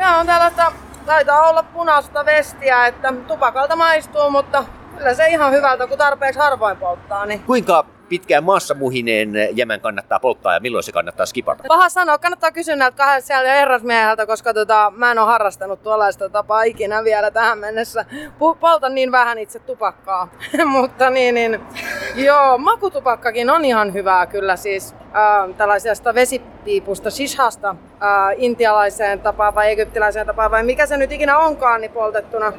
Tämä on tällaista, taitaa olla punaista vestiä, että tupakalta maistuu, mutta kyllä se ihan hyvältä, kun tarpeeksi harvoin polttaa. Niin. Kuinka pitkään maassa muhineen jämän kannattaa polttaa ja milloin se kannattaa skipata? Paha sanoa, kannattaa kysyä näiltä kahdesta sieltä herrasmieheltä, koska tota, mä en ole harrastanut tuollaista tapaa ikinä vielä tähän mennessä. Poltan niin vähän itse tupakkaa. Mutta niin, niin, joo, makutupakkakin on ihan hyvää kyllä siis äh, tällaisesta vesipiipusta, shishasta, äh, intialaiseen tapaan vai egyptiläiseen tapaan vai mikä se nyt ikinä onkaan, niin poltettuna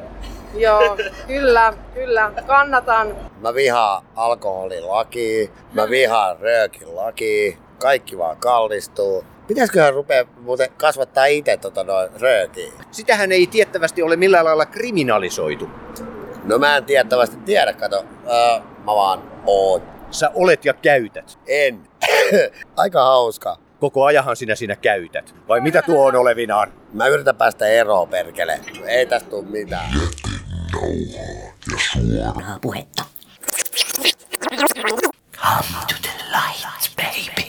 Joo, kyllä, kyllä. Kannatan. Mä vihaan alkoholilaki, mä vihaan röökilaki, kaikki vaan kallistuu. Pitäisiköhän rupea muuten kasvattaa itse tota noin röökiä? Sitähän ei tiettävästi ole millään lailla kriminalisoitu. No mä en tiettävästi tiedä, kato. Öö, mä vaan oon. Sä olet ja käytät. En. Aika hauska. Koko ajahan sinä siinä käytät. Vai mitä tuo on olevinaan? Mä yritän päästä eroon, perkele. Ei tästä tule mitään nauhaa ja suoraa puhetta. Come to the light, baby.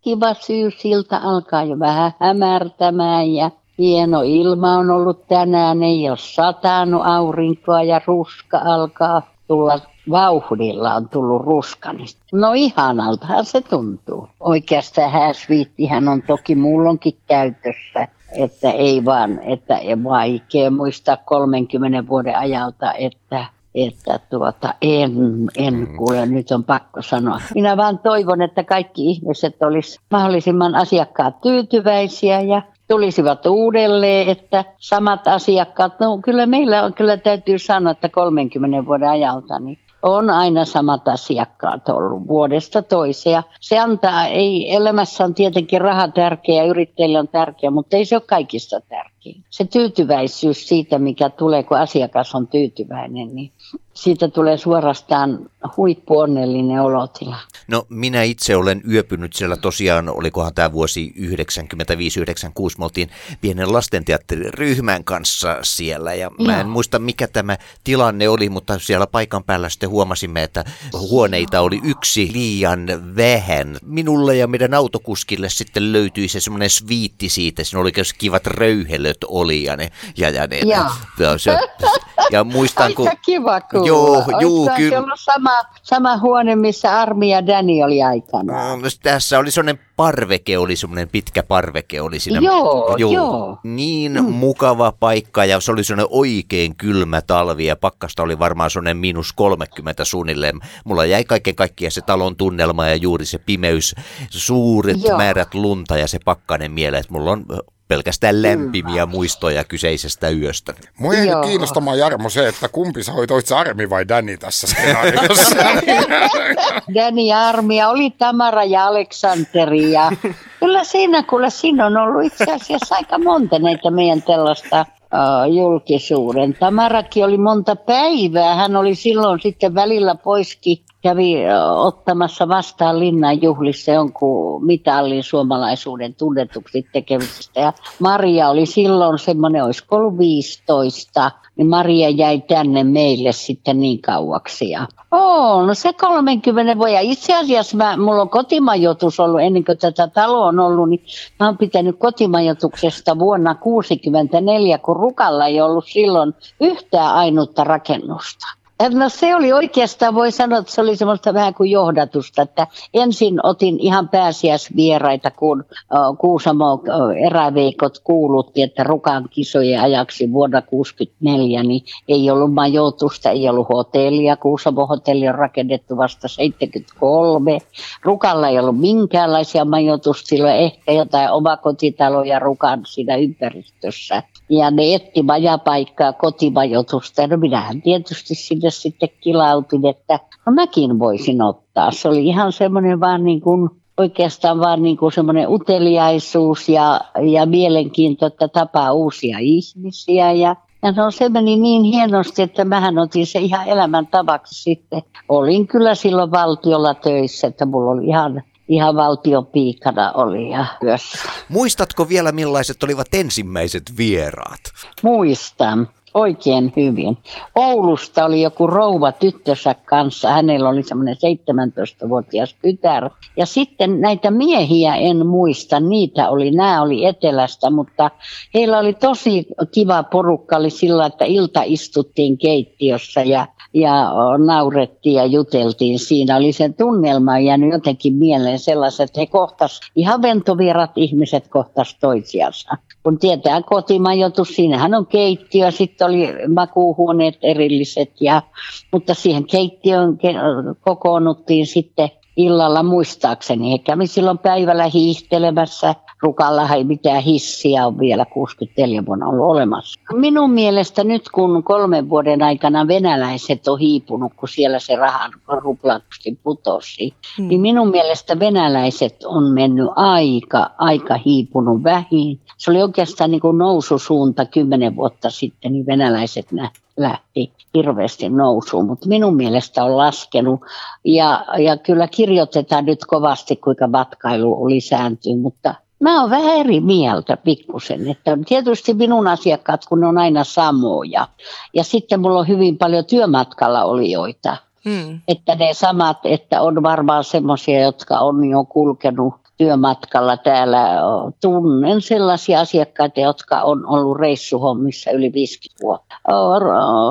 Kiva syyssilta alkaa jo vähän hämärtämään ja hieno ilma on ollut tänään. Ei ole satanut aurinkoa ja ruska alkaa tulla vauhdilla on tullut ruskanista. No ihanaltahan se tuntuu. Oikeastaan hääsviittihän on toki mullonkin käytössä että ei vaan, että vaikea muistaa 30 vuoden ajalta, että että tuota, en, en mm. kuule, nyt on pakko sanoa. Minä vaan toivon, että kaikki ihmiset olisi mahdollisimman asiakkaat tyytyväisiä ja tulisivat uudelleen, että samat asiakkaat, no kyllä meillä on, kyllä täytyy sanoa, että 30 vuoden ajalta, niin on aina samat asiakkaat ollut vuodesta toiseen. Se antaa, ei elämässä on tietenkin raha tärkeä, yrittäjille on tärkeä, mutta ei se ole kaikista tärkein. Se tyytyväisyys siitä, mikä tulee, kun asiakas on tyytyväinen, niin siitä tulee suorastaan huippuonnellinen olotila. No minä itse olen yöpynyt siellä tosiaan, olikohan tämä vuosi 95-96, me oltiin pienen lastenteatteriryhmän kanssa siellä ja mä en muista mikä tämä tilanne oli, mutta siellä paikan päällä sitten huomasimme, että huoneita oli yksi liian vähän. Minulle ja meidän autokuskille sitten löytyi se semmoinen sviitti siitä, siinä oli kivat röyhelöt oli ja ne, ja, ja ne, ja. Ja, se, ja muistan, Aika kun... kiva kuulla. Joo, juu, kyllä. Se ollut sama, sama huone, missä Armi ja Dani oli aikana. No, tässä oli semmoinen parveke, oli semmoinen pitkä parveke oli siinä. Joo, joo. joo. Niin mm. mukava paikka ja se oli semmoinen oikein kylmä talvi ja pakkasta oli varmaan semmoinen miinus 30 suunnilleen. Mulla jäi kaiken kaikkiaan se talon tunnelma ja juuri se pimeys, suuret joo. määrät lunta ja se pakkanen mieleen, että mulla on pelkästään lämpimiä muistoja kyseisestä yöstä. Mua ei kiinnostamaan Jarmo se, että kumpi sä hoit, oit Armi vai Danny tässä skenaariossa? Danny ja Armi ja oli Tamara ja Aleksanteri ja kyllä siinä, kuule siinä on ollut itse asiassa aika monta näitä meidän tällaista uh, julkisuuden. Tamarakin oli monta päivää. Hän oli silloin sitten välillä poiskin kävi ottamassa vastaan linnan juhlissa jonkun mitallin suomalaisuuden tunnetuksi tekemisestä. Ja Maria oli silloin semmoinen, olisiko ollut 15, niin Maria jäi tänne meille sitten niin kauaksi. Ja on se 30 vuotta. Itse asiassa mä, mulla on kotimajoitus ollut ennen kuin tätä taloa on ollut, niin mä oon pitänyt kotimajoituksesta vuonna 1964, kun Rukalla ei ollut silloin yhtään ainutta rakennusta. No se oli oikeastaan, voi sanoa, että se oli semmoista vähän kuin johdatusta, että ensin otin ihan pääsiäisvieraita, kun Kuusamo eräveikot kuulutti, että Rukan kisojen ajaksi vuonna 1964, niin ei ollut majoitusta, ei ollut hotellia. Kuusamo hotelli on rakennettu vasta 73. Rukalla ei ollut minkäänlaisia majoitustiloja, ehkä jotain omakotitaloja Rukan siinä ympäristössä. Ja ne etti majapaikkaa, kotimajoitusta. No minähän tietysti sinne sitten kilautin, että no mäkin voisin ottaa. Se oli ihan semmoinen vaan niin kuin, oikeastaan vaan niin kuin semmoinen uteliaisuus ja, ja mielenkiinto, että tapaa uusia ihmisiä. Ja, ja no se meni niin hienosti, että mähän otin se ihan elämäntavaksi sitten. Olin kyllä silloin valtiolla töissä, että mulla oli ihan ihan valtiopiikana oli ja myös. Muistatko vielä millaiset olivat ensimmäiset vieraat? Muistan. Oikein hyvin. Oulusta oli joku rouva tyttönsä kanssa. Hänellä oli semmoinen 17-vuotias tytär. Ja sitten näitä miehiä en muista. Niitä oli, nämä oli etelästä, mutta heillä oli tosi kiva porukka. Oli sillä, että ilta istuttiin keittiössä ja, ja naurettiin ja juteltiin. Siinä oli sen tunnelma jäänyt jotenkin mieleen sellaiset, että he kohtas, ihan ventovierat ihmiset kohtas toisiansa kun tietää kotimajoitus, siinähän on keittiö, sitten oli makuuhuoneet erilliset, ja, mutta siihen keittiöön kokoonnuttiin sitten illalla muistaakseni. He kävi silloin päivällä hiihtelemässä. Rukalla ei mitään hissiä on vielä 64 vuonna ollut olemassa. Minun mielestä nyt kun kolmen vuoden aikana venäläiset on hiipunut, kun siellä se rahan ruplatusti putosi, hmm. niin minun mielestä venäläiset on mennyt aika, aika hiipunut vähin. Se oli oikeastaan niin kuin noususuunta kymmenen vuotta sitten, niin venäläiset nähtiin lähti hirveästi nousuun, mutta minun mielestä on laskenut. Ja, ja kyllä kirjoitetaan nyt kovasti, kuinka matkailu lisääntyy, mutta mä oon vähän eri mieltä pikkusen. Että tietysti minun asiakkaat, kun ne on aina samoja. Ja sitten mulla on hyvin paljon työmatkalla olijoita. Hmm. Että ne samat, että on varmaan semmoisia, jotka on jo kulkenut työmatkalla täällä. Tunnen sellaisia asiakkaita, jotka on ollut reissuhommissa yli 50 vuotta.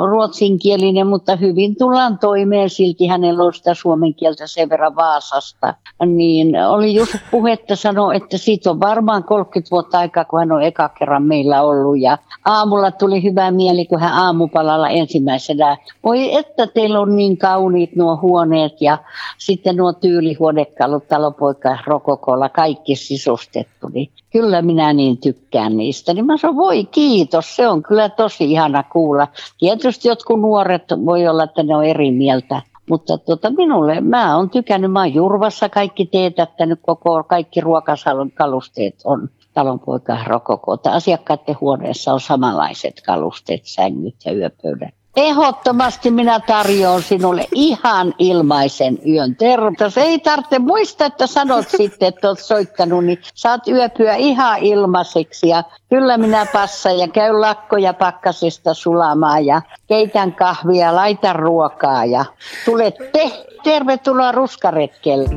Ruotsinkielinen, mutta hyvin tullaan toimeen. Silti hänellä on sitä suomen kieltä sen verran Vaasasta. Niin oli just puhetta sanoa, että siitä on varmaan 30 vuotta aikaa, kun hän on eka kerran meillä ollut. Ja aamulla tuli hyvä mieli, kun hän aamupalalla ensimmäisenä, voi että teillä on niin kauniit nuo huoneet ja sitten nuo tyylihuonekalut, talopoika, rokoko olla kaikki sisustettu, niin kyllä minä niin tykkään niistä. Niin mä sanon, voi kiitos, se on kyllä tosi ihana kuulla. Tietysti jotkut nuoret voi olla, että ne on eri mieltä, mutta tota, minulle, mä oon tykännyt, mä oon Jurvassa kaikki teetättänyt, koko, kaikki ruokasalon kalusteet on talonpoika rokokota. Asiakkaiden huoneessa on samanlaiset kalusteet, sängyt ja yöpöydät. Ehdottomasti minä tarjoan sinulle ihan ilmaisen yön terveys. Ei tarvitse muistaa, että sanot sitten, että olet soittanut, niin saat yöpyä ihan ilmaiseksi. Ja kyllä minä passa ja käy lakkoja pakkasesta sulamaan ja keitän kahvia, laitan ruokaa ja tulet te. Tervetuloa ruskaretkelle.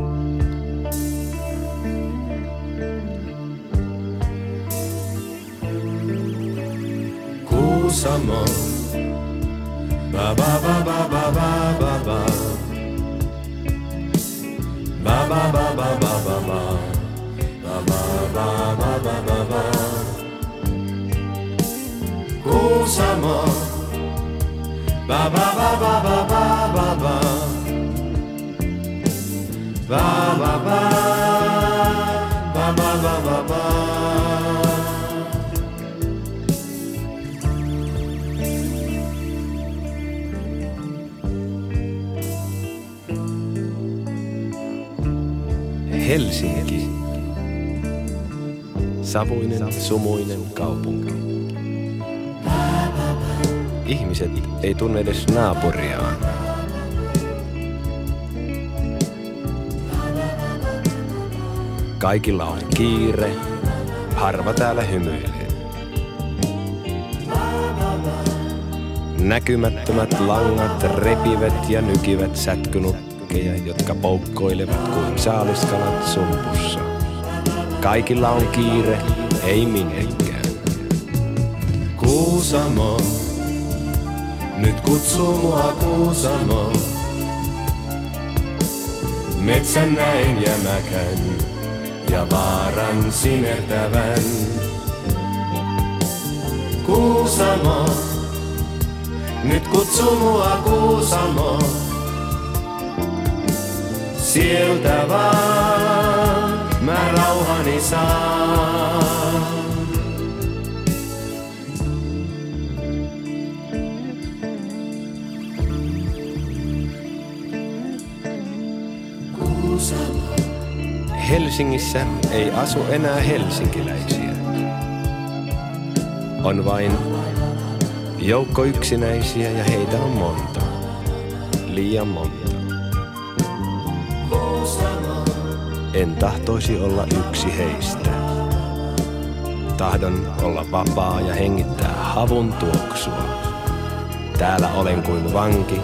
Kuusamo Ba ba ba ba ba ba ba ba. Ba ba ba ba ba ba ba. Ba ba ba ba ba ba. Kuusamo. Ba ba ba ba ba ba ba ba. Ba ba ba. Ba ba ba ba ba. Helsinki. Savuinen, sumuinen kaupunki. Ihmiset ei tunne edes naapuriaan. Kaikilla on kiire, harva täällä hymyilee. Näkymättömät langat repivät ja nykivät sätkynut jälkejä, jotka poukkoilevat kuin saaliskalat sumpussa. Kaikilla on kiire, ei minnekään. Kuusamo, nyt kutsuu mua Kuusamo. Metsän näin jämäkän ja vaaran sinertävän. Kuusamo, nyt kutsuu mua Kuusamo. Sieltä vaan mä rauhani saan. Helsingissä ei asu enää helsinkiläisiä. On vain joukko yksinäisiä ja heitä on monta. Liian monta. En tahtoisi olla yksi heistä. Tahdon olla vapaa ja hengittää havun tuoksua. Täällä olen kuin vanki,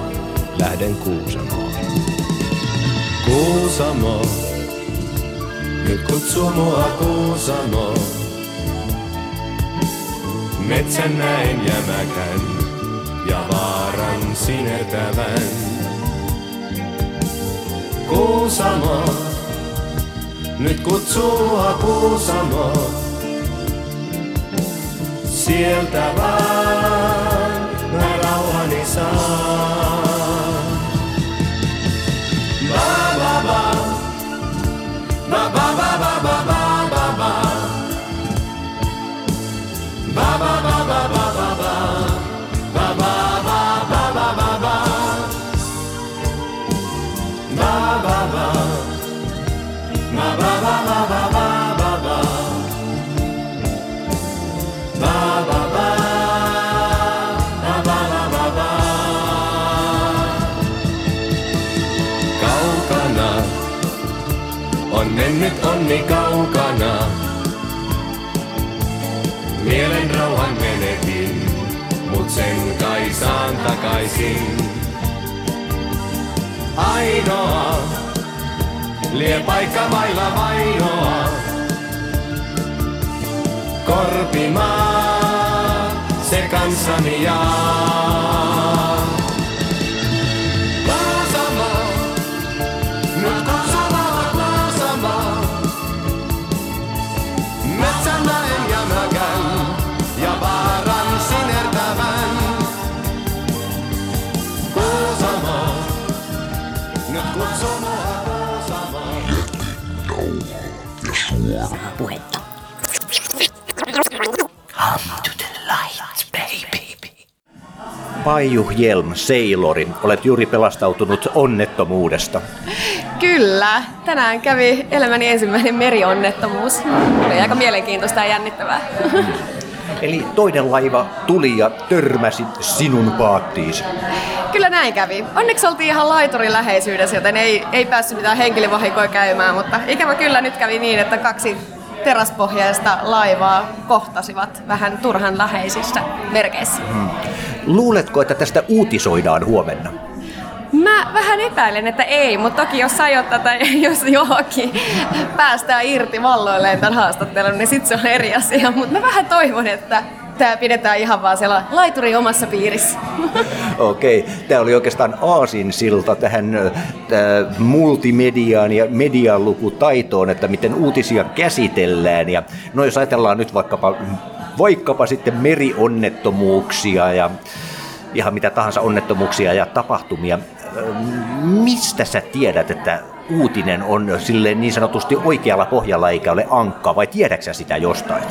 lähden Kuusamoon. Kuusamo, nyt kutsuu mua Kuusamo. Metsän näen jämäkän ja vaaran sinetävän. Kuusamo, nyt kutsua Kuusamo. Sieltä vaan mä rauhani saan. Mennyt onni kaukana. Mielen rauhan menetin, mut sen kai saan takaisin. Ainoa, lie paikka vailla vainoa. Korpimaa, se kanssani jaa. Paiju Hjelm, Seilori, olet juuri pelastautunut onnettomuudesta. Kyllä. Tänään kävi elämäni ensimmäinen merionnettomuus. Oli aika mielenkiintoista ja jännittävää. Eli toinen laiva tuli ja törmäsi sinun paattiisi. Kyllä näin kävi. Onneksi oltiin ihan laiturin läheisyydessä, joten ei, ei päässyt mitään henkilövahinkoja käymään, mutta ikävä kyllä nyt kävi niin, että kaksi teräspohjaista laivaa kohtasivat vähän turhan läheisissä merkeissä. Luuletko, että tästä uutisoidaan huomenna? Mä vähän epäilen, että ei, mutta toki jos ajoittaa tai jos johonkin päästään irti valloilleen tämän haastattelun, niin sitten se on eri asia. Mutta mä vähän toivon, että tämä pidetään ihan vaan siellä laituri omassa piirissä. Okei, tämä oli oikeastaan aasinsilta tähän ö, tää multimediaan ja median lukutaitoon, että miten uutisia käsitellään. Ja no jos ajatellaan nyt vaikkapa, vaikkapa sitten merionnettomuuksia ja ihan mitä tahansa onnettomuuksia ja tapahtumia, mistä sä tiedät, että uutinen on silleen niin sanotusti oikealla pohjalla eikä ole ankkaa, vai tiedätkö sä sitä jostain?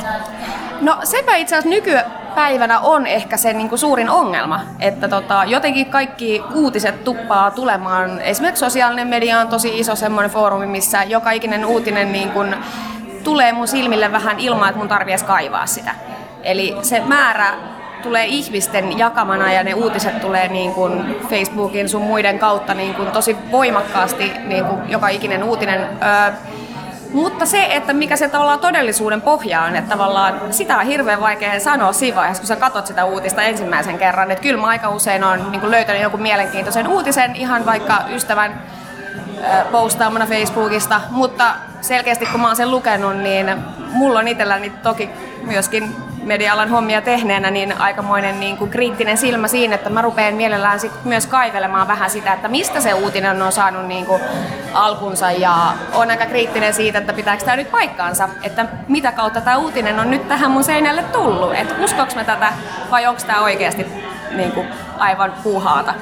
No sepä itse asiassa nykypäivänä on ehkä se niin kuin suurin ongelma, että tota, jotenkin kaikki uutiset tuppaa tulemaan. Esimerkiksi sosiaalinen media on tosi iso semmoinen foorumi, missä joka ikinen uutinen niin kuin tulee mun silmille vähän ilman, että mun tarvii edes kaivaa sitä. Eli se määrä tulee ihmisten jakamana ja ne uutiset tulee niin kuin Facebookin sun muiden kautta niin kuin tosi voimakkaasti niin kuin joka ikinen uutinen. Öö, mutta se, että mikä se tavallaan todellisuuden pohja on, että tavallaan sitä on hirveän vaikea sanoa siinä vaiheessa, kun sä katsot sitä uutista ensimmäisen kerran. Että kyllä mä aika usein on niin löytänyt jonkun mielenkiintoisen uutisen ihan vaikka ystävän postaamana Facebookista, mutta selkeästi kun mä oon sen lukenut, niin mulla on itselläni toki myöskin media-alan hommia tehneenä niin aikamoinen niin kuin kriittinen silmä siinä, että mä rupean mielellään sit myös kaivelemaan vähän sitä, että mistä se uutinen on saanut niin kuin alkunsa ja on aika kriittinen siitä, että pitääkö tämä nyt paikkaansa, että mitä kautta tämä uutinen on nyt tähän mun seinälle tullut, että uskoks mä tätä vai onko tämä oikeasti niin kuin aivan puuhaata.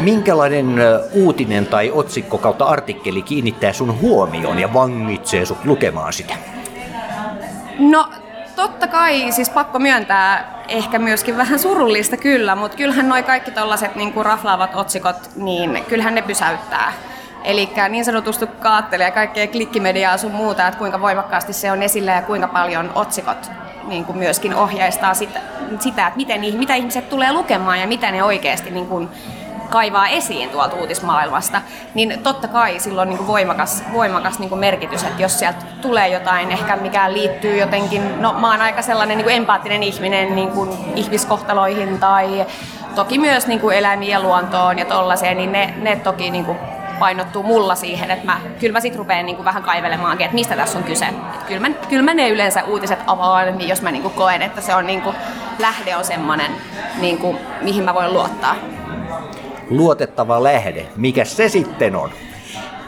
Minkälainen uutinen tai otsikko kautta artikkeli kiinnittää sun huomioon ja vangitsee sut lukemaan sitä? No totta kai, siis pakko myöntää, ehkä myöskin vähän surullista kyllä, mutta kyllähän noi kaikki tollaset niin raflaavat otsikot, niin kyllähän ne pysäyttää. Eli niin sanotusti kaattelee kaikkea klikkimediaa sun muuta, että kuinka voimakkaasti se on esillä ja kuinka paljon otsikot niin kuin myöskin ohjeistaa sitä, sitä että miten, mitä ihmiset tulee lukemaan ja mitä ne oikeasti niin kuin kaivaa esiin tuolta uutismaailmasta, niin totta kai sillä on niin kuin voimakas, voimakas niin kuin merkitys, että jos sieltä tulee jotain ehkä mikä liittyy jotenkin, no mä oon aika sellainen niin kuin empaattinen ihminen niin kuin ihmiskohtaloihin tai toki myös niin kuin eläimiin ja luontoon ja tollaiseen, niin ne, ne toki niin kuin painottuu mulla siihen, että mä, kyllä mä sit rupean niin kuin vähän kaivelemaankin, että mistä tässä on kyse. Et kyllä, mä, kyllä mä ne yleensä uutiset avaan, niin jos mä kuin koen, että se on niin kuin, lähde on semmoinen, kuin, mihin mä voin luottaa. Luotettava lähde, mikä se sitten on?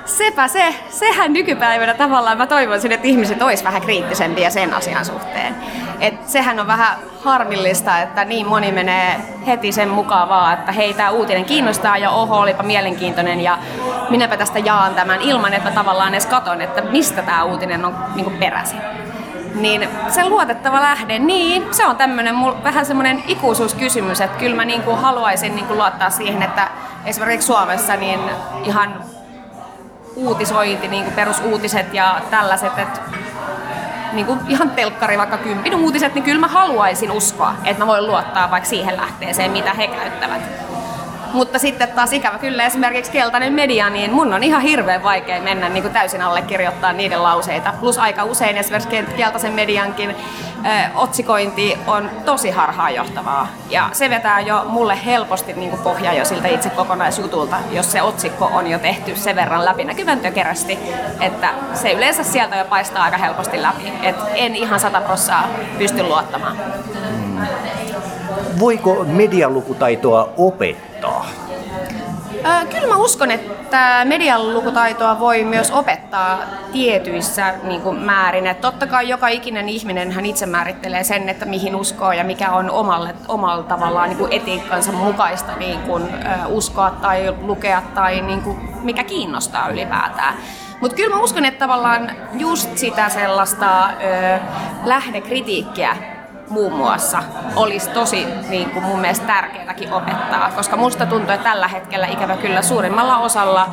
Sepä se, sehän nykypäivänä tavallaan mä toivoisin, että ihmiset olisi vähän kriittisempiä sen asian suhteen. Et sehän on vähän harmillista, että niin moni menee heti sen mukaan vaan, että hei tämä uutinen kiinnostaa ja oho olipa mielenkiintoinen ja minäpä tästä jaan tämän ilman, että mä tavallaan edes katon, että mistä tämä uutinen on niin peräisin. Niin se luotettava lähde, niin se on tämmöinen vähän semmoinen ikuisuuskysymys, että kyllä mä niin kuin haluaisin niin kuin luottaa siihen, että esimerkiksi Suomessa niin ihan uutisointi, niin kuin perusuutiset ja tällaiset, että niin kuin ihan telkkari, vaikka kympin uutiset, niin kyllä mä haluaisin uskoa, että mä voin luottaa vaikka siihen lähteeseen, mitä he käyttävät. Mutta sitten taas ikävä kyllä esimerkiksi keltainen media, niin mun on ihan hirveän vaikea mennä niin kuin täysin allekirjoittaa niiden lauseita. Plus aika usein esimerkiksi keltaisen mediankin ö, otsikointi on tosi harhaanjohtavaa. Ja se vetää jo mulle helposti niin kuin pohjaa jo siltä itse kokonaisjutulta, jos se otsikko on jo tehty sen verran läpinäkyvän tökerästi, että se yleensä sieltä jo paistaa aika helposti läpi. Et en ihan sata prossaa pysty luottamaan. Voiko medialukutaitoa opettaa? Kyllä mä uskon, että median lukutaitoa voi myös opettaa tietyissä niin kuin määrin. Että totta kai joka ikinen ihminen hän itse määrittelee sen, että mihin uskoo ja mikä on omalle, omalla tavallaan niin kuin etiikkansa mukaista niin kuin, uskoa tai lukea tai niin kuin, mikä kiinnostaa ylipäätään. Mutta kyllä mä uskon, että tavallaan just sitä sellaista ö, lähdekritiikkiä muun muassa olisi tosi niin kuin mun mielestä tärkeätäkin opettaa, koska musta tuntuu, että tällä hetkellä ikävä kyllä suurimmalla osalla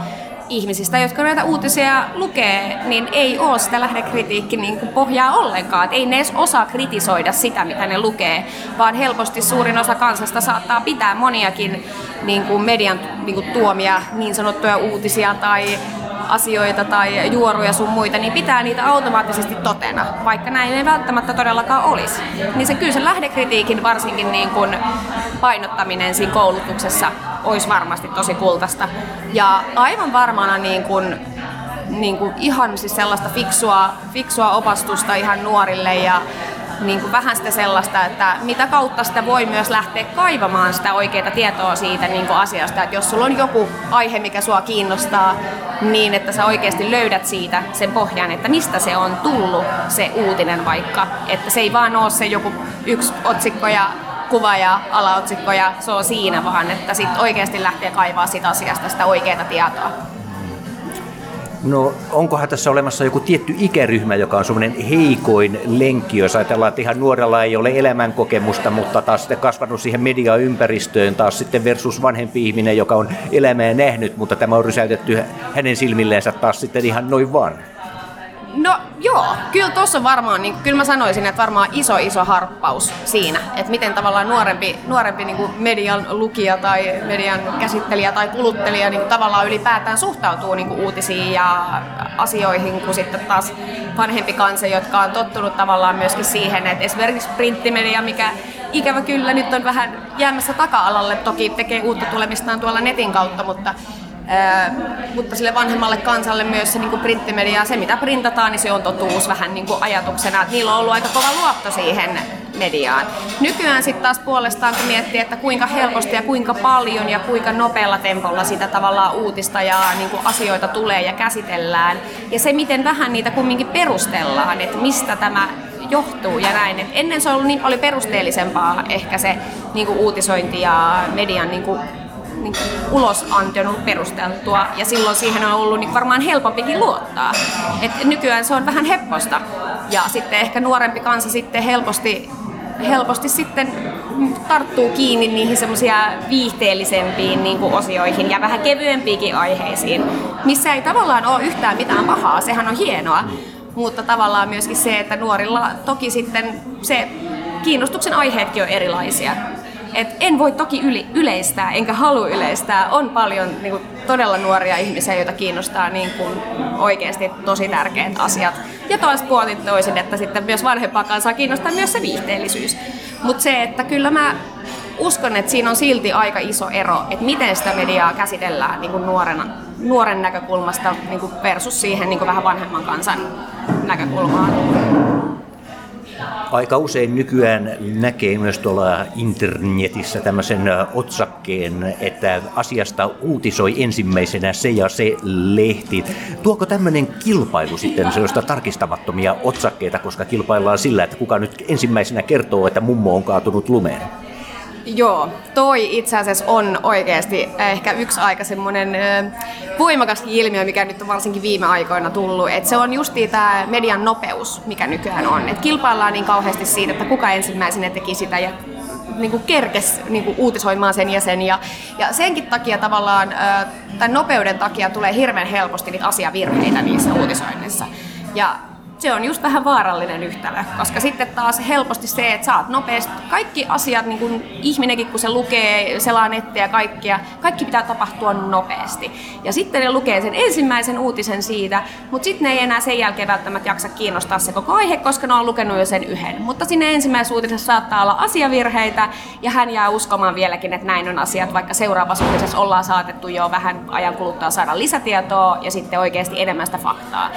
ihmisistä, jotka näitä uutisia lukee, niin ei ole sitä lähdekritiikki niin kuin pohjaa ollenkaan. Et ei ne edes osaa kritisoida sitä, mitä ne lukee, vaan helposti suurin osa kansasta saattaa pitää moniakin niin kuin median niin kuin tuomia niin sanottuja uutisia tai asioita tai juoruja sun muita, niin pitää niitä automaattisesti totena, vaikka näin ei välttämättä todellakaan olisi. Niin se kyllä se lähdekritiikin varsinkin niin kuin painottaminen siinä koulutuksessa olisi varmasti tosi kultaista. Ja aivan varmana niin kuin, niin kuin ihan siis sellaista fiksua, fiksua opastusta ihan nuorille ja niin kuin vähän sitä sellaista, että mitä kautta sitä voi myös lähteä kaivamaan sitä oikeaa tietoa siitä niin kuin asiasta. Että jos sulla on joku aihe, mikä sua kiinnostaa, niin että sä oikeasti löydät siitä sen pohjan, että mistä se on tullut se uutinen vaikka. Että se ei vaan ole se joku yksi otsikko ja kuva ja alaotsikko ja se on siinä, vaan että sitten oikeasti lähtee kaivaa sitä asiasta sitä oikeaa tietoa. No onkohan tässä olemassa joku tietty ikäryhmä, joka on semmoinen heikoin lenkki, jos ajatellaan, että ihan nuorella ei ole elämänkokemusta, mutta taas sitten kasvanut siihen mediaympäristöön, taas sitten versus vanhempi ihminen, joka on elämää nähnyt, mutta tämä on rysäytetty hänen silmilleensä taas sitten ihan noin vaan. No joo, kyllä tuossa varmaan, niin kyllä mä sanoisin, että varmaan iso iso harppaus siinä, että miten tavallaan nuorempi, nuorempi niin kuin median lukija tai median käsittelijä tai kuluttelija niin kuin tavallaan ylipäätään suhtautuu niin kuin uutisiin ja asioihin, kun sitten taas vanhempi kansa, jotka on tottunut tavallaan myöskin siihen, että esimerkiksi printtimedia, mikä ikävä kyllä nyt on vähän jäämässä taka-alalle, toki tekee uutta tulemistaan tuolla netin kautta, mutta mutta sille vanhemmalle kansalle myös se niin kuin printtimedia, se mitä printataan, niin se on totuus vähän niin kuin ajatuksena. Että niillä on ollut aika kova luotto siihen mediaan. Nykyään sitten taas puolestaan, kun miettii, että kuinka helposti ja kuinka paljon ja kuinka nopealla tempolla sitä tavallaan uutista ja niin kuin asioita tulee ja käsitellään. Ja se, miten vähän niitä kumminkin perustellaan, että mistä tämä johtuu ja näin. Et ennen se ollut niin paljon perusteellisempaa ehkä se niin kuin uutisointi ja median niin kuin niin ulosanti on ollut perusteltua ja silloin siihen on ollut niin varmaan helpompikin luottaa. Et nykyään se on vähän hepposta ja sitten ehkä nuorempi kansa sitten helposti helposti sitten tarttuu kiinni niihin semmoisia viihteellisempiin niin kuin osioihin ja vähän kevyempiinkin aiheisiin, missä ei tavallaan ole yhtään mitään pahaa, sehän on hienoa. Mutta tavallaan myöskin se, että nuorilla toki sitten se kiinnostuksen aiheetkin on erilaisia. Et en voi toki yli, yleistää, enkä halua yleistää. On paljon niin kuin, todella nuoria ihmisiä, joita kiinnostaa niin kuin, oikeasti tosi tärkeät asiat. Ja taas puolin toisin, että sitten myös vanhempaa kansaa kiinnostaa myös se viihteellisyys. Mutta se, että kyllä mä uskon, että siinä on silti aika iso ero, että miten sitä mediaa käsitellään niin kuin nuorena, nuoren näkökulmasta niin kuin versus siihen niin kuin vähän vanhemman kansan näkökulmaan. Aika usein nykyään näkee myös tuolla internetissä tämmöisen otsakkeen, että asiasta uutisoi ensimmäisenä se ja se lehti. Tuoko tämmöinen kilpailu sitten sellaista tarkistamattomia otsakkeita, koska kilpaillaan sillä, että kuka nyt ensimmäisenä kertoo, että mummo on kaatunut lumeen? Joo, toi itse asiassa on oikeasti ehkä yksi aika semmoinen voimakas ilmiö, mikä nyt on varsinkin viime aikoina tullut. Et se on justi tämä median nopeus, mikä nykyään on. Et kilpaillaan niin kauheasti siitä, että kuka ensimmäisenä teki sitä ja niin kuin kerkes niin kuin uutisoimaan sen ja sen. Ja, ja senkin takia tavallaan, tämän nopeuden takia tulee hirveän helposti niitä asiavirheitä niissä uutisoinnissa. Ja se on just vähän vaarallinen yhtälö, koska sitten taas helposti se, että saat nopeasti kaikki asiat, niin kuin ihminenkin kun se lukee, selaa nettiä ja kaikkia, kaikki pitää tapahtua nopeasti. Ja sitten ne lukee sen ensimmäisen uutisen siitä, mutta sitten ne ei enää sen jälkeen välttämättä jaksa kiinnostaa se koko aihe, koska ne on lukenut jo sen yhden. Mutta sinne ensimmäisessä uutisessa saattaa olla asiavirheitä ja hän jää uskomaan vieläkin, että näin on asiat, vaikka seuraavassa uutisessa ollaan saatettu jo vähän ajan kuluttua saada lisätietoa ja sitten oikeasti enemmän sitä faktaa.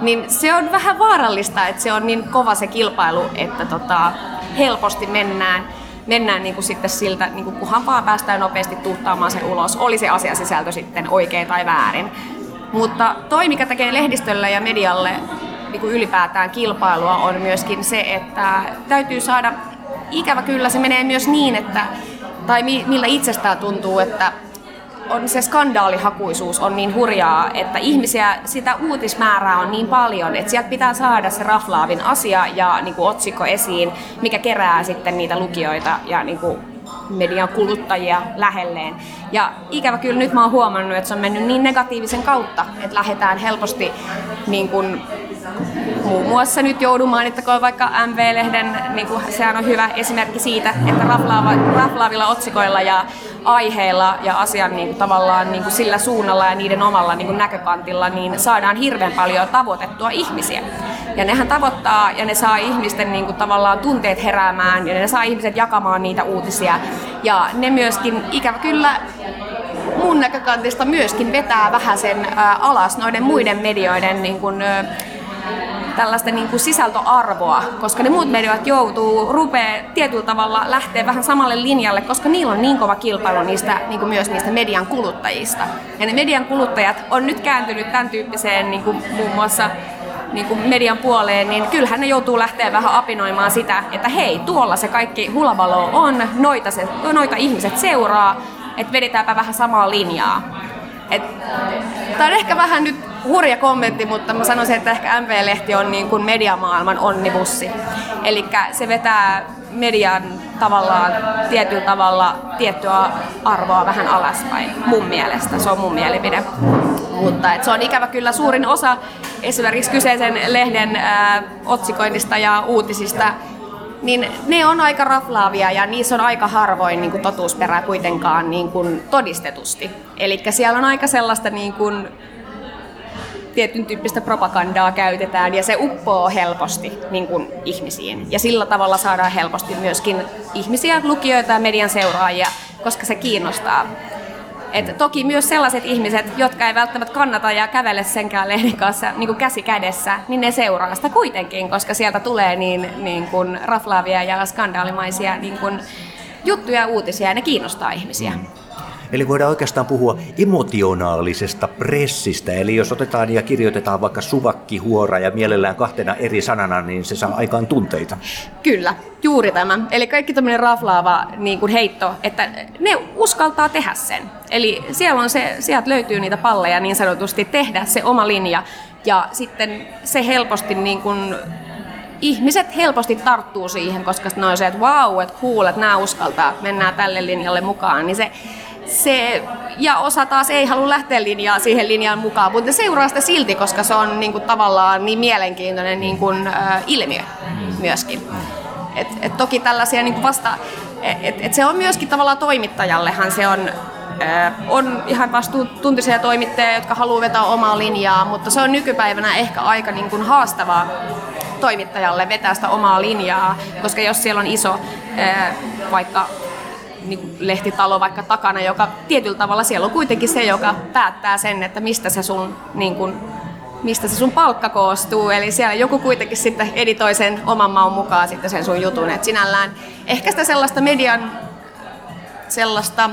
Niin se on vähän vaarallista, että se on niin kova se kilpailu, että tota, helposti mennään mennään niin kuin sitten siltä, niin kuin kunhan vaan päästään nopeasti tuuttaamaan se ulos, oli se asiasisältö sitten oikein tai väärin. Mutta toi, mikä tekee lehdistölle ja medialle niin kuin ylipäätään kilpailua, on myöskin se, että täytyy saada, ikävä kyllä se menee myös niin, että, tai mi, millä itsestään tuntuu, että on se skandaalihakuisuus on niin hurjaa, että ihmisiä, sitä uutismäärää on niin paljon, että sieltä pitää saada se raflaavin asia ja niin kuin otsikko esiin, mikä kerää sitten niitä lukijoita ja niin kuin median kuluttajia lähelleen. Ja ikävä kyllä nyt mä oon huomannut, että se on mennyt niin negatiivisen kautta, että lähdetään helposti niin kuin muun muassa nyt joudun mainittakoon vaikka MV-lehden, niin kuin sehän on hyvä esimerkki siitä, että raflaava, raflaavilla otsikoilla ja aiheilla ja asian niin kuin, tavallaan niin kuin sillä suunnalla ja niiden omalla niin kuin näkökantilla, niin saadaan hirveän paljon tavoitettua ihmisiä. Ja nehän tavoittaa ja ne saa ihmisten niin kuin, tavallaan tunteet heräämään ja ne saa ihmiset jakamaan niitä uutisia. Ja ne myöskin ikävä kyllä mun näkökantista myöskin vetää vähän sen alas noiden muiden medioiden niin kuin, ää, tällaista niin kuin sisältöarvoa, koska ne muut mediat joutuu, rupee tietyllä tavalla lähteä vähän samalle linjalle, koska niillä on niin kova kilpailu niistä, niin kuin myös niistä median kuluttajista. Ja ne median kuluttajat on nyt kääntynyt tämän tyyppiseen niin kuin muun muassa niin kuin median puoleen, niin kyllähän ne joutuu lähteä vähän apinoimaan sitä, että hei, tuolla se kaikki hulabalo on, noita, se, noita ihmiset seuraa, että vedetäänpä vähän samaa linjaa. Tämä on ehkä vähän nyt hurja kommentti, mutta mä sanoisin, että ehkä MV-lehti on niin kuin mediamaailman onnibussi. Eli se vetää median tavallaan tietyllä tavalla tiettyä arvoa vähän alaspäin, mun mielestä. Se on mun mielipide. Mutta et se on ikävä kyllä suurin osa esimerkiksi kyseisen lehden ää, otsikoinnista ja uutisista niin ne on aika raflaavia ja niissä on aika harvoin niin kuin totuusperää kuitenkaan niin kuin todistetusti. Eli siellä on aika sellaista niin kuin, tietyn tyyppistä propagandaa käytetään ja se uppoo helposti niin kuin ihmisiin. Ja sillä tavalla saadaan helposti myöskin ihmisiä, lukijoita ja median seuraajia, koska se kiinnostaa. Et toki myös sellaiset ihmiset, jotka ei välttämättä kannata ja kävele senkään lehden kanssa niin kuin käsi kädessä, niin ne seuraa sitä kuitenkin, koska sieltä tulee niin, niin kuin raflaavia ja skandaalimaisia niin kuin juttuja ja uutisia ja ne kiinnostaa ihmisiä. Mm. Eli voidaan oikeastaan puhua emotionaalisesta pressistä. Eli jos otetaan ja kirjoitetaan vaikka suvakkihuora ja mielellään kahtena eri sanana, niin se saa aikaan tunteita. Kyllä, juuri tämä. Eli kaikki tämmöinen raflaava niin kuin heitto, että ne uskaltaa tehdä sen. Eli siellä on se, sieltä löytyy niitä palleja niin sanotusti tehdä se oma linja. Ja sitten se helposti niin kuin ihmiset helposti tarttuu siihen, koska ne on se, että wow, että cool, että nämä uskaltaa, mennään tälle linjalle mukaan, niin se, se, ja osa taas ei halua lähteä linjaa siihen linjaan mukaan, mutta ne seuraa sitä silti, koska se on niin kuin, tavallaan niin mielenkiintoinen niin kuin, äh, ilmiö myöskin. et, et toki tällaisia niin vasta, et, et se on myöskin tavallaan toimittajallehan se on on ihan vastuutuntisia toimittajia, jotka haluaa vetää omaa linjaa, mutta se on nykypäivänä ehkä aika niin kuin haastavaa toimittajalle vetää sitä omaa linjaa, koska jos siellä on iso vaikka niin lehtitalo vaikka takana, joka tietyllä tavalla siellä on kuitenkin se, joka päättää sen, että mistä se sun, niin kuin, mistä se sun palkka koostuu. Eli siellä joku kuitenkin sitten editoi sen oman maun mukaan sitten sen sun jutun. Et sinällään ehkä sitä sellaista median sellaista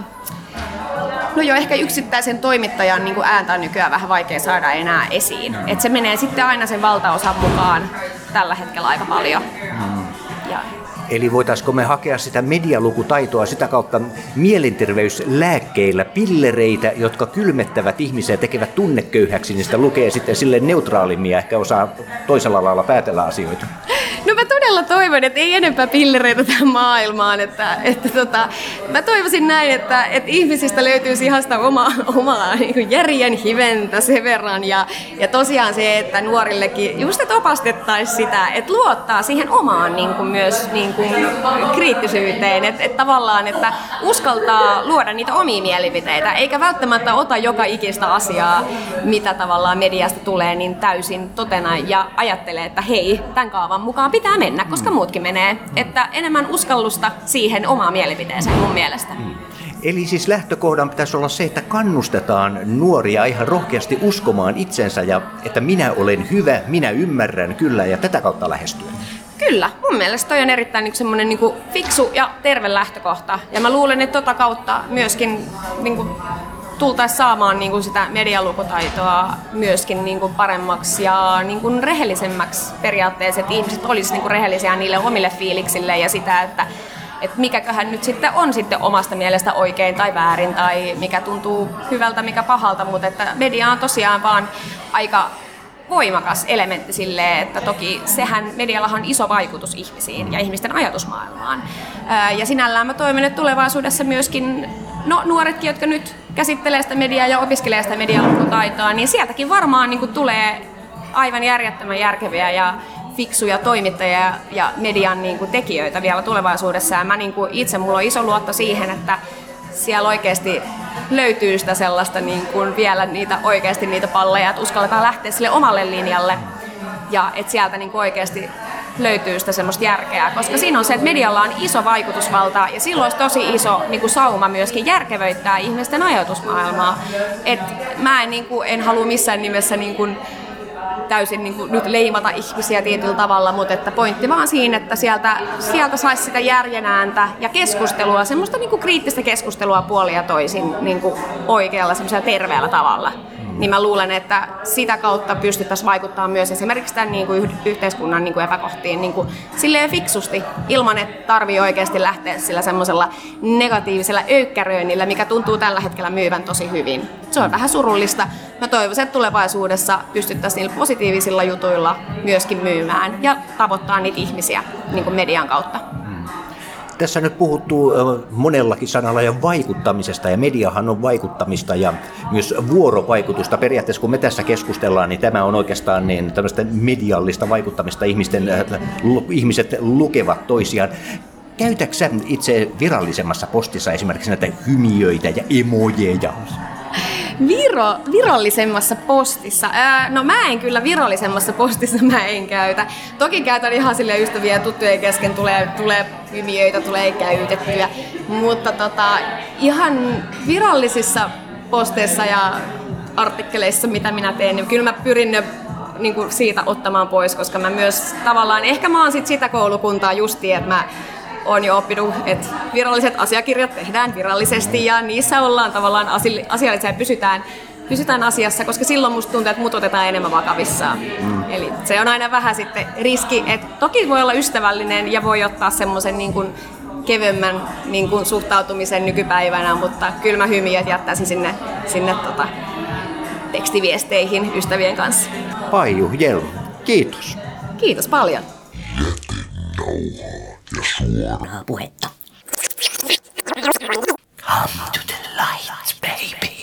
No joo, ehkä yksittäisen toimittajan niin kuin ääntä on nykyään vähän vaikea saada enää esiin. Et se menee sitten aina sen valtaosan mukaan tällä hetkellä aika paljon. Mm. Ja Eli voitaisiko me hakea sitä medialukutaitoa sitä kautta mielenterveyslääkkeillä, pillereitä, jotka kylmettävät ihmisiä ja tekevät tunneköyhäksi, niin sitä lukee sitten sille neutraalimmin ja ehkä osaa toisella lailla päätellä asioita. No mä todella toivon, että ei enempää pillereitä tähän maailmaan. Että, että tota, mä toivoisin näin, että, että ihmisistä löytyisi ihan sitä omaa, omaa niin järjen hiventä sen verran. Ja, ja tosiaan se, että nuorillekin just että opastettaisiin sitä, että luottaa siihen omaan niin kuin myös niin kuin kriittisyyteen. Että, että tavallaan, että uskaltaa luoda niitä omia mielipiteitä, eikä välttämättä ota joka ikistä asiaa, mitä tavallaan mediasta tulee, niin täysin totena ja ajattelee, että hei, tämän kaavan mukaan pitää mennä, koska muutkin menee. Että enemmän uskallusta siihen omaan mielipiteeseen mun mielestä. Mm. Eli siis lähtökohdan pitäisi olla se, että kannustetaan nuoria ihan rohkeasti uskomaan itsensä ja että minä olen hyvä, minä ymmärrän kyllä ja tätä kautta lähestyä. Kyllä, mun mielestä toi on erittäin niin semmoinen niin fiksu ja terve lähtökohta. Ja mä luulen, että tota kautta myöskin niin kuin, tultaisiin saamaan niin kuin sitä medialukutaitoa myöskin niin kuin paremmaksi ja niin kuin rehellisemmäksi periaatteessa, että ihmiset olisivat niin kuin rehellisiä niille omille fiiliksille ja sitä, että että mikäköhän nyt sitten on sitten omasta mielestä oikein tai väärin tai mikä tuntuu hyvältä, mikä pahalta, mutta että media on tosiaan vaan aika voimakas elementti sille, että toki sehän mediallahan on iso vaikutus ihmisiin ja ihmisten ajatusmaailmaan. Ja sinällään mä toivon, että tulevaisuudessa myöskin no, nuoretkin, jotka nyt käsittelee sitä mediaa ja opiskelee sitä medialukutaitoa, niin sieltäkin varmaan niin tulee aivan järjettömän järkeviä ja fiksuja toimittajia ja median niin kuin, tekijöitä vielä tulevaisuudessa. Ja mä niin kuin, itse, mulla on iso luotto siihen, että siellä oikeasti löytyy sitä sellaista niin kuin vielä niitä oikeasti niitä palleja, että uskalletaan lähteä sille omalle linjalle ja että sieltä niin kuin oikeasti löytyy sitä semmoista järkeä, koska siinä on se, että medialla on iso vaikutusvalta ja silloin olisi tosi iso niin kuin sauma myöskin järkevöittää ihmisten ajatusmaailmaa. Et mä en, niin kuin, en halua missään nimessä niin kuin, täysin niin kuin, nyt leimata ihmisiä tietyllä tavalla, mutta että pointti vaan siinä, että sieltä, sieltä saisi sitä järjen ääntä ja keskustelua, semmoista niin kuin kriittistä keskustelua puolia toisin niin kuin oikealla, semmoisella terveellä tavalla niin mä luulen, että sitä kautta pystyttäisiin vaikuttamaan myös esimerkiksi tämän niin kuin yhteiskunnan niin kuin epäkohtiin niin kuin silleen fiksusti, ilman että tarvii oikeasti lähteä sillä semmoisella negatiivisella öykkäröinnillä, mikä tuntuu tällä hetkellä myyvän tosi hyvin. Se on vähän surullista. Mä toivoisin, että tulevaisuudessa pystyttäisiin niillä positiivisilla jutuilla myöskin myymään ja tavoittaa niitä ihmisiä niin kuin median kautta. Tässä nyt puhuttu monellakin sanalla ja vaikuttamisesta ja mediahan on vaikuttamista ja myös vuorovaikutusta. Periaatteessa kun me tässä keskustellaan, niin tämä on oikeastaan niin tämmöistä mediallista vaikuttamista. Ihmisten, ihmiset lukevat toisiaan. Käytäksä itse virallisemmassa postissa esimerkiksi näitä hymiöitä ja emojeja? Viro, virallisemmassa postissa? Ää, no mä en kyllä virallisemmassa postissa mä en käytä. Toki käytän ihan sille ystäviä ja tuttujen kesken tulee, tulee hymiöitä, tulee käytettyjä. Mutta tota, ihan virallisissa posteissa ja artikkeleissa, mitä minä teen, niin kyllä mä pyrin ne niin kuin siitä ottamaan pois, koska mä myös tavallaan, ehkä mä oon sit sitä koulukuntaa justiin, että mä on jo oppinut, että viralliset asiakirjat tehdään virallisesti ja niissä ollaan tavallaan asiallisia ja pysytään, pysytään asiassa, koska silloin musta tuntuu, että mut otetaan enemmän vakavissaan. Mm. Eli se on aina vähän sitten riski, että toki voi olla ystävällinen ja voi ottaa semmoisen niin kuin kevyemmän niin kuin suhtautumisen nykypäivänä, mutta kyllä mä hymiöt jättäisin sinne, sinne tota, tekstiviesteihin ystävien kanssa. Paiju Jelm, kiitos. Kiitos paljon. Yes, sir. Oh, boy. Come to the light, baby.